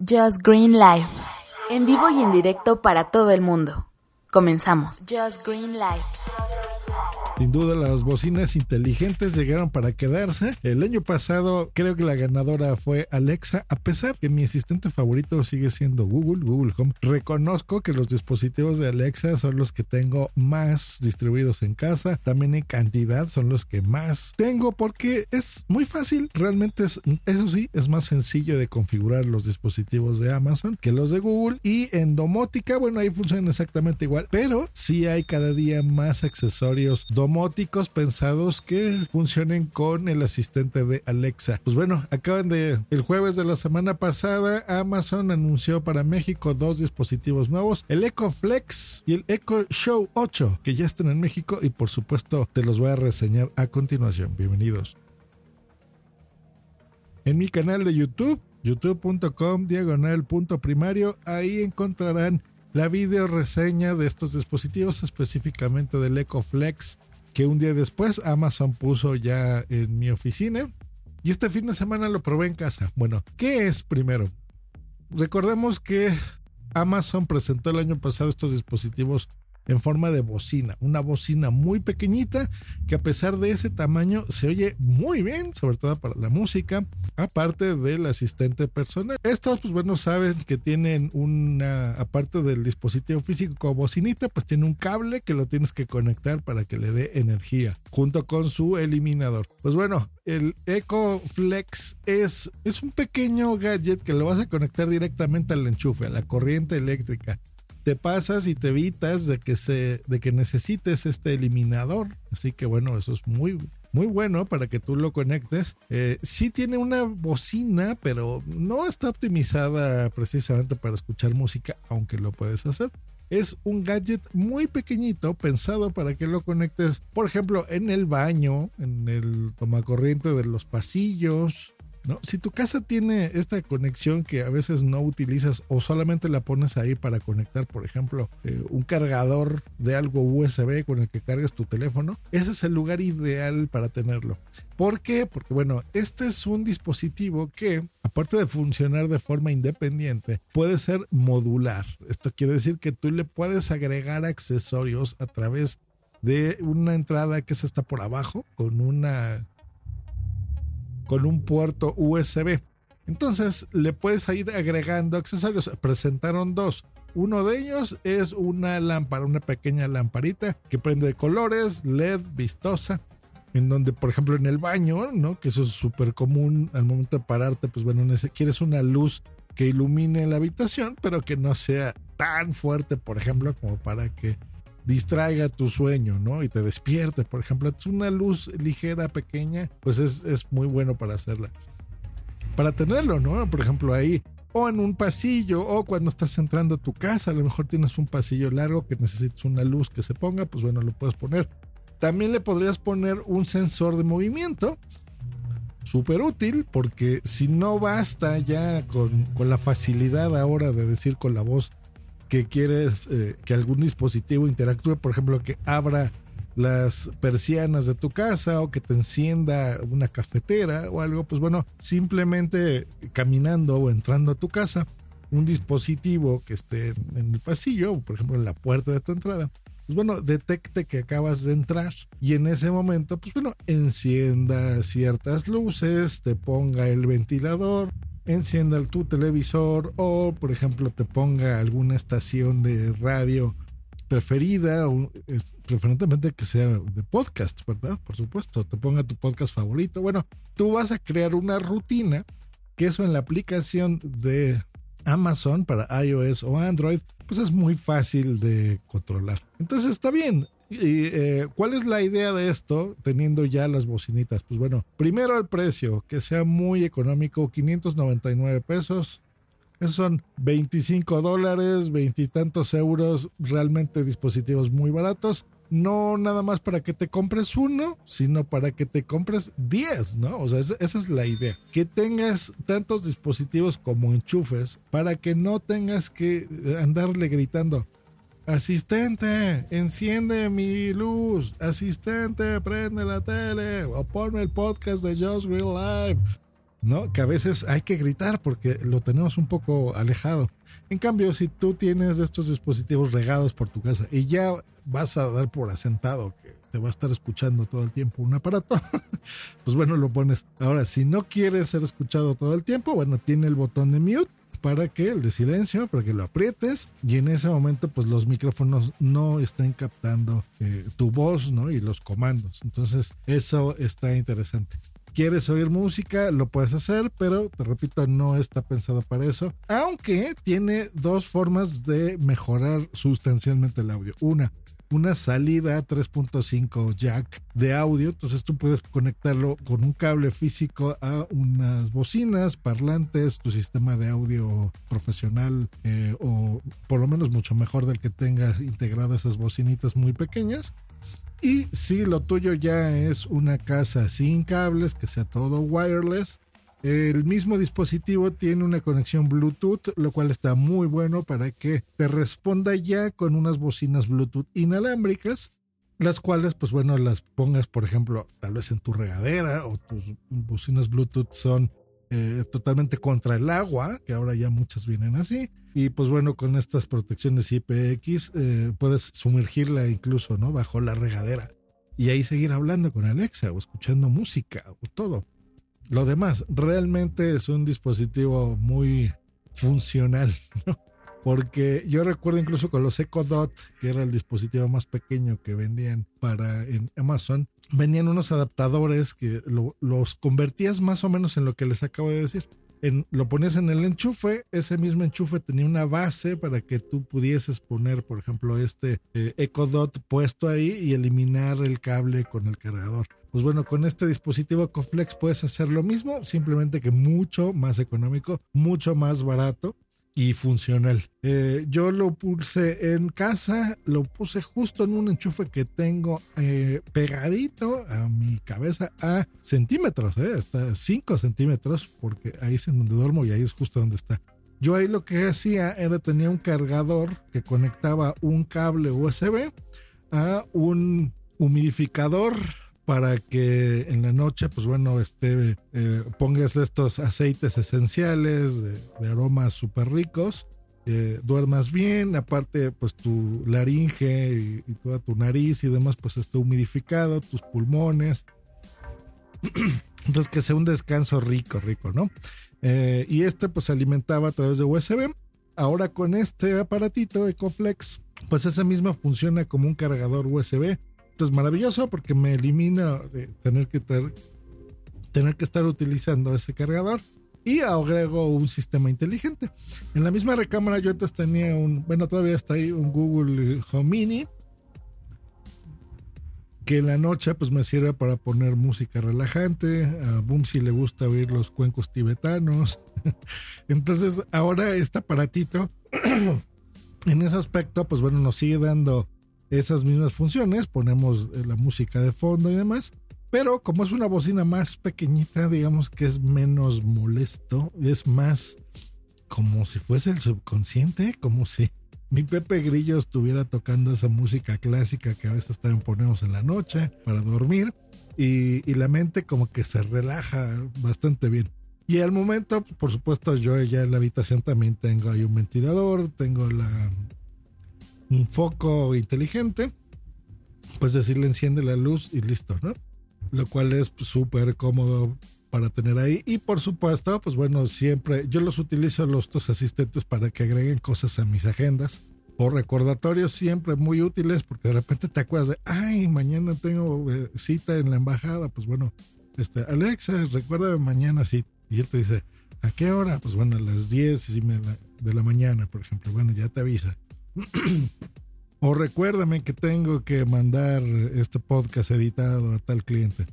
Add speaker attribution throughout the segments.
Speaker 1: Just Green Live. En vivo y en directo para todo el mundo. Comenzamos. Just Green Live.
Speaker 2: Sin duda las bocinas inteligentes llegaron para quedarse. El año pasado creo que la ganadora fue Alexa, a pesar que mi asistente favorito sigue siendo Google, Google Home. Reconozco que los dispositivos de Alexa son los que tengo más distribuidos en casa. También en cantidad son los que más tengo porque es muy fácil. Realmente es, eso sí, es más sencillo de configurar los dispositivos de Amazon que los de Google. Y en domótica, bueno, ahí funcionan exactamente igual, pero sí hay cada día más accesorios domóticos domóticos pensados que funcionen con el asistente de Alexa. Pues bueno, acaban de el jueves de la semana pasada Amazon anunció para México dos dispositivos nuevos, el Echo Flex y el Echo Show 8, que ya están en México y por supuesto te los voy a reseñar a continuación. Bienvenidos. En mi canal de YouTube, youtube.com diagonal ahí encontrarán la video reseña de estos dispositivos, específicamente del Echo Flex que un día después Amazon puso ya en mi oficina. Y este fin de semana lo probé en casa. Bueno, ¿qué es primero? Recordemos que Amazon presentó el año pasado estos dispositivos en forma de bocina, una bocina muy pequeñita que a pesar de ese tamaño se oye muy bien, sobre todo para la música, aparte del asistente personal. Estos, pues bueno, saben que tienen una, aparte del dispositivo físico como bocinita, pues tiene un cable que lo tienes que conectar para que le dé energía, junto con su eliminador. Pues bueno, el Echo Flex es, es un pequeño gadget que lo vas a conectar directamente al enchufe, a la corriente eléctrica te pasas y te evitas de que se de que necesites este eliminador. Así que bueno eso es muy muy bueno para que tú lo conectes. Eh, sí tiene una bocina pero no está optimizada precisamente para escuchar música aunque lo puedes hacer. Es un gadget muy pequeñito pensado para que lo conectes, por ejemplo, en el baño, en el tomacorriente de los pasillos, si tu casa tiene esta conexión que a veces no utilizas o solamente la pones ahí para conectar, por ejemplo, eh, un cargador de algo USB con el que cargues tu teléfono, ese es el lugar ideal para tenerlo. ¿Por qué? Porque bueno, este es un dispositivo que, aparte de funcionar de forma independiente, puede ser modular. Esto quiere decir que tú le puedes agregar accesorios a través de una entrada que se está por abajo con una con un puerto USB. Entonces le puedes ir agregando accesorios. Presentaron dos. Uno de ellos es una lámpara, una pequeña lamparita que prende de colores, LED, vistosa, en donde, por ejemplo, en el baño, ¿no? Que eso es súper común al momento de pararte, pues bueno, quieres una luz que ilumine la habitación, pero que no sea tan fuerte, por ejemplo, como para que distraiga tu sueño, ¿no? Y te despierte, por ejemplo. Es una luz ligera, pequeña, pues es, es muy bueno para hacerla. Para tenerlo, ¿no? Por ejemplo, ahí o en un pasillo o cuando estás entrando a tu casa, a lo mejor tienes un pasillo largo que necesitas una luz que se ponga, pues bueno, lo puedes poner. También le podrías poner un sensor de movimiento, súper útil, porque si no basta ya con, con, la facilidad ahora de decir con la voz que quieres eh, que algún dispositivo interactúe, por ejemplo, que abra las persianas de tu casa o que te encienda una cafetera o algo, pues bueno, simplemente caminando o entrando a tu casa, un dispositivo que esté en el pasillo, por ejemplo, en la puerta de tu entrada, pues bueno, detecte que acabas de entrar y en ese momento, pues bueno, encienda ciertas luces, te ponga el ventilador, encienda tu televisor o, por ejemplo, te ponga alguna estación de radio preferida, eh, preferentemente que sea de podcast, ¿verdad? Por supuesto, te ponga tu podcast favorito. Bueno, tú vas a crear una rutina que eso en la aplicación de Amazon para iOS o Android, pues es muy fácil de controlar. Entonces está bien, ¿Y eh, cuál es la idea de esto teniendo ya las bocinitas? Pues bueno, primero el precio, que sea muy económico, 599 pesos. Esos son 25 dólares, veintitantos euros, realmente dispositivos muy baratos. No nada más para que te compres uno, sino para que te compres 10, ¿no? O sea, esa, es la idea. Que tengas tantos dispositivos como enchufes para que no tengas que andarle gritando Asistente, enciende mi luz. Asistente, prende la tele. O ponme el podcast de Just Real Live. ¿no? Que a veces hay que gritar porque lo tenemos un poco alejado. En cambio, si tú tienes estos dispositivos regados por tu casa y ya vas a dar por asentado que te va a estar escuchando todo el tiempo un aparato, pues bueno, lo pones. Ahora, si no quieres ser escuchado todo el tiempo, bueno, tiene el botón de mute para que el de silencio, para que lo aprietes y en ese momento pues los micrófonos no estén captando eh, tu voz, ¿no? Y los comandos. Entonces eso está interesante. ¿Quieres oír música? Lo puedes hacer, pero te repito, no está pensado para eso. Aunque tiene dos formas de mejorar sustancialmente el audio. Una, una salida 3.5 jack de audio. Entonces tú puedes conectarlo con un cable físico a unas bocinas, parlantes, tu sistema de audio profesional eh, o por lo menos mucho mejor del que tengas integrado esas bocinitas muy pequeñas. Y si lo tuyo ya es una casa sin cables, que sea todo wireless, el mismo dispositivo tiene una conexión Bluetooth, lo cual está muy bueno para que te responda ya con unas bocinas Bluetooth inalámbricas, las cuales, pues bueno, las pongas, por ejemplo, tal vez en tu regadera o tus bocinas Bluetooth son eh, totalmente contra el agua, que ahora ya muchas vienen así. Y pues bueno, con estas protecciones IPX eh, puedes sumergirla incluso, ¿no? Bajo la regadera. Y ahí seguir hablando con Alexa o escuchando música o todo. Lo demás, realmente es un dispositivo muy funcional, ¿no? Porque yo recuerdo incluso con los Echo Dot, que era el dispositivo más pequeño que vendían para en Amazon, venían unos adaptadores que los convertías más o menos en lo que les acabo de decir. En, lo ponías en el enchufe, ese mismo enchufe tenía una base para que tú pudieses poner, por ejemplo, este eh, Echo Dot puesto ahí y eliminar el cable con el cargador. Pues bueno, con este dispositivo EcoFlex puedes hacer lo mismo, simplemente que mucho más económico, mucho más barato y funcional. Eh, yo lo puse en casa, lo puse justo en un enchufe que tengo eh, pegadito a mi cabeza a centímetros, eh, hasta 5 centímetros, porque ahí es en donde duermo y ahí es justo donde está. Yo ahí lo que hacía era tenía un cargador que conectaba un cable USB a un humidificador para que en la noche, pues bueno, este, eh, pongas estos aceites esenciales de, aromas súper ricos, duermas bien, aparte pues tu laringe y, toda tu nariz y demás pues esté humidificado, tus pulmones. Entonces que sea un descanso rico, rico, ¿no? Eh, y este pues se alimentaba a través de USB. Ahora con este aparatito EcoFlex, pues ese mismo funciona como un cargador USB es maravilloso porque me elimina tener que tener que estar utilizando ese cargador y agrego un sistema inteligente. En la misma recámara yo antes tenía un, bueno, todavía está ahí un Google Home Mini que en la noche pues me sirve para poner música relajante, a Boom si le gusta oír los cuencos tibetanos. Entonces, ahora este aparatito en ese aspecto pues bueno, nos sigue dando esas mismas funciones, ponemos eh, la música de fondo y demás, pero como es una bocina más pequeñita, digamos que es menos molesto, es más como si fuese el subconsciente, como si mi Pepe Grillo estuviera tocando esa música clásica que a veces también ponemos en la noche para dormir y, y la mente como que se relaja bastante bien. Y al momento, por supuesto, yo ya en la habitación también tengo ahí un ventilador, tengo la, un foco inteligente, pues decirle enciende la luz y listo, ¿no? Lo cual es súper cómodo para tener ahí. Y por supuesto, pues bueno, siempre yo los utilizo los dos asistentes para que agreguen cosas a mis agendas o recordatorios siempre muy útiles porque de repente te acuerdas de, ay, mañana tengo eh, cita en la embajada, pues bueno, este, Alexa, recuérdame mañana sí. Y él te dice, ¿a qué hora? Pues bueno, a las 10 de la mañana, por ejemplo. Bueno, ya te avisa. o recuérdame que tengo que mandar este podcast editado a tal cliente.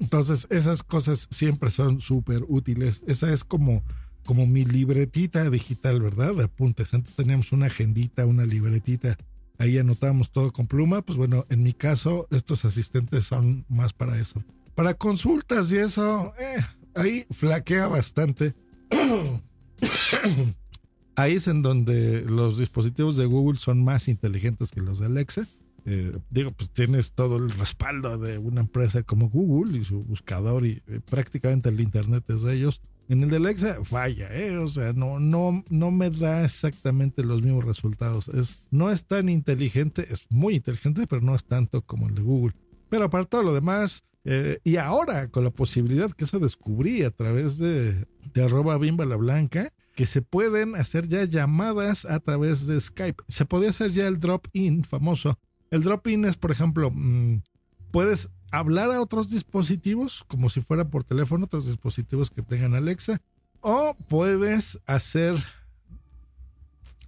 Speaker 2: Entonces, esas cosas siempre son súper útiles. Esa es como, como mi libretita digital, ¿verdad? De apuntes. Antes teníamos una agendita, una libretita. Ahí anotamos todo con pluma. Pues bueno, en mi caso, estos asistentes son más para eso. Para consultas y eso, eh, ahí flaquea bastante. Ahí es en donde los dispositivos de Google son más inteligentes que los de Alexa. eh, digo, pues tienes todo el respaldo de una empresa como Google y su buscador y eh, prácticamente el Internet es de ellos. En el de Alexa falla, ¿eh? O sea, no, no, no me da exactamente los mismos resultados. Es, no es tan inteligente, es muy inteligente, pero no es tanto como el de Google. Pero para todo lo demás, eh, y ahora con la posibilidad que eso descubrí a través de, de arroba bimba la blanca, que se pueden hacer ya llamadas a través de Skype. Se podía hacer ya el drop-in famoso. El drop-in es, por ejemplo, mm, puedes hablar a otros dispositivos, como si fuera por teléfono, otros dispositivos que tengan Alexa, o puedes hacer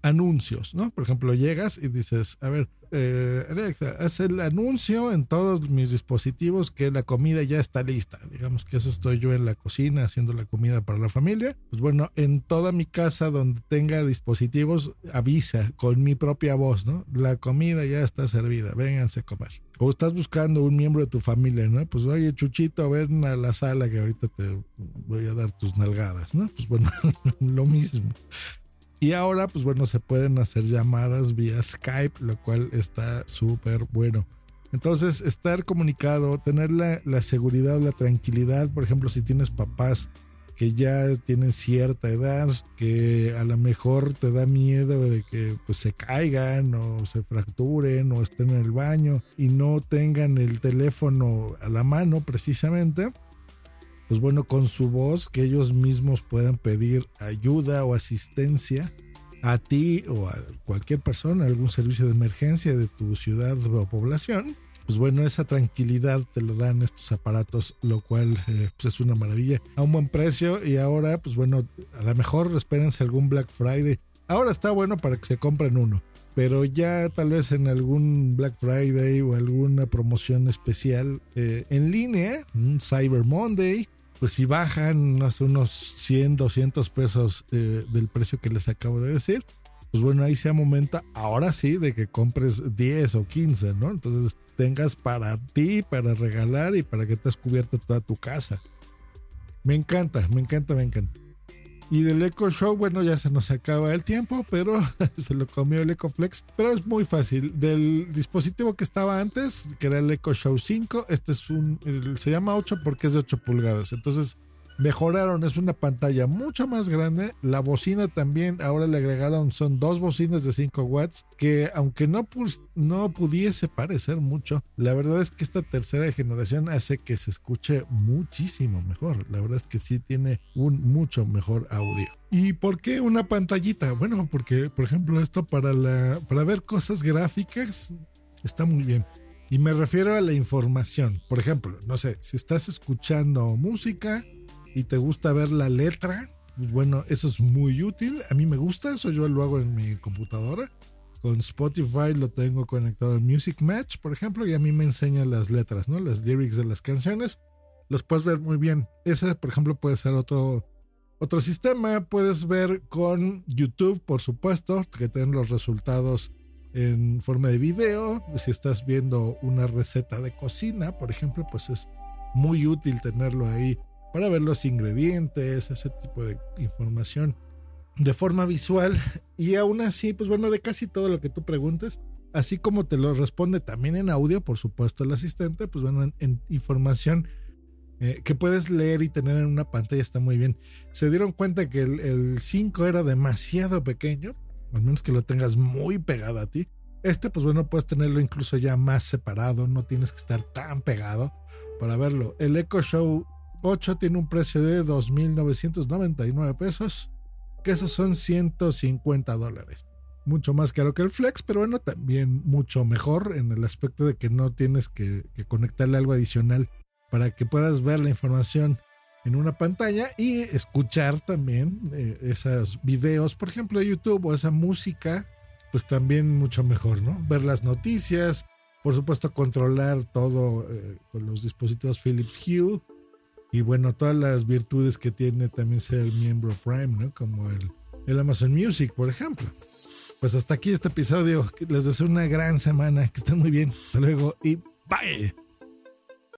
Speaker 2: anuncios, ¿no? Por ejemplo, llegas y dices, a ver, eh, Alexa, haz el anuncio en todos mis dispositivos que la comida ya está lista. Digamos que eso estoy yo en la cocina haciendo la comida para la familia. Pues bueno, en toda mi casa donde tenga dispositivos, avisa con mi propia voz, ¿no? La comida ya está servida, vénganse a comer. O estás buscando un miembro de tu familia, ¿no? Pues oye, Chuchito, ven a la sala que ahorita te voy a dar tus nalgadas, ¿no? Pues bueno, lo mismo. Y ahora, pues bueno, se pueden hacer llamadas vía Skype, lo cual está súper bueno. Entonces, estar comunicado, tener la, la, seguridad, la tranquilidad, por ejemplo, si tienes papás que ya tienen cierta edad, que a lo mejor te da miedo de que pues, se caigan o se fracturen o estén en el baño y no tengan el teléfono a la mano precisamente, pues bueno, con su voz, que ellos mismos puedan pedir ayuda o asistencia a ti o a cualquier persona, algún servicio de emergencia de tu ciudad o población. Pues bueno, esa tranquilidad te lo dan estos aparatos, lo cual eh, pues es una maravilla. A un buen precio y ahora, pues bueno, a lo mejor espérense algún Black Friday. Ahora está bueno para que se compren uno pero ya tal vez en algún Black Friday o alguna promoción especial eh, en línea, un Cyber Monday, pues si bajan unos 100, 200 pesos eh, del precio que les acabo de decir, pues bueno, ahí sea momento, ahora sí, de que compres 10 o 15, ¿no? Entonces tengas para ti, para regalar y para que te has cubierto toda tu casa. Me encanta, me encanta, me encanta. Y del Echo Show, bueno, ya se nos acaba el tiempo, pero se lo comió el Echo Flex. Pero es muy fácil. Del dispositivo que estaba antes, que era el Echo Show 5, este es un. Se llama 8 porque es de 8 pulgadas. Entonces mejoraron, es una pantalla mucho más grande. La bocina también, ahora le agregaron, son dos bocinas de 5 watts, que aunque no, no pudiese parecer mucho, la verdad es que esta tercera generación hace que se escuche muchísimo mejor. La verdad es que sí tiene un mucho mejor audio. ¿Y por qué una pantallita? Bueno, porque, por ejemplo, esto para, la, para ver cosas gráficas está muy bien. Y me refiero a la información. Por ejemplo, no sé, si estás escuchando música, y te gusta ver la letra, pues bueno, eso es muy útil. A mí me gusta, eso yo lo hago en mi computadora. Con Spotify lo tengo conectado en Music Match, por ejemplo, y a mí me enseña las letras, ¿no? Las lyrics de las canciones. Los puedes ver muy bien. Ese, por ejemplo, puede ser otro, otro sistema. Puedes ver con YouTube, por supuesto, que tienen los resultados en forma de video. Si estás viendo una receta de cocina, por ejemplo, pues es muy útil tenerlo ahí para ver los ingredientes, ese tipo de información de forma visual. Y aún así, pues bueno, de casi todo lo que tú preguntes, así como te lo responde también en audio, por supuesto, el asistente, pues bueno, en, información eh, que puedes leer y tener en una pantalla está muy bien. Se dieron cuenta que el, el 5 era demasiado pequeño, al menos que lo tengas muy pegado a ti. Este, pues bueno, puedes tenerlo incluso ya más separado, no tienes que estar tan pegado para verlo. El Echo Show 8 tiene un precio de 2.999 pesos, que esos son 150 dólares. Mucho más caro que el Flex, pero bueno, también mucho mejor en el aspecto de que no tienes que, conectarle algo adicional para que puedas ver la información en una pantalla y escuchar también eh, esos videos, por ejemplo, de YouTube o esa música, pues también mucho mejor, ¿no? Ver las noticias, por supuesto, controlar todo eh, con los dispositivos Philips Hue y bueno, todas las virtudes que tiene también ser miembro Prime, ¿no? Como el, el Amazon Music, por ejemplo. Pues hasta aquí este episodio. Les deseo una gran semana. Que estén muy bien. Hasta luego y bye.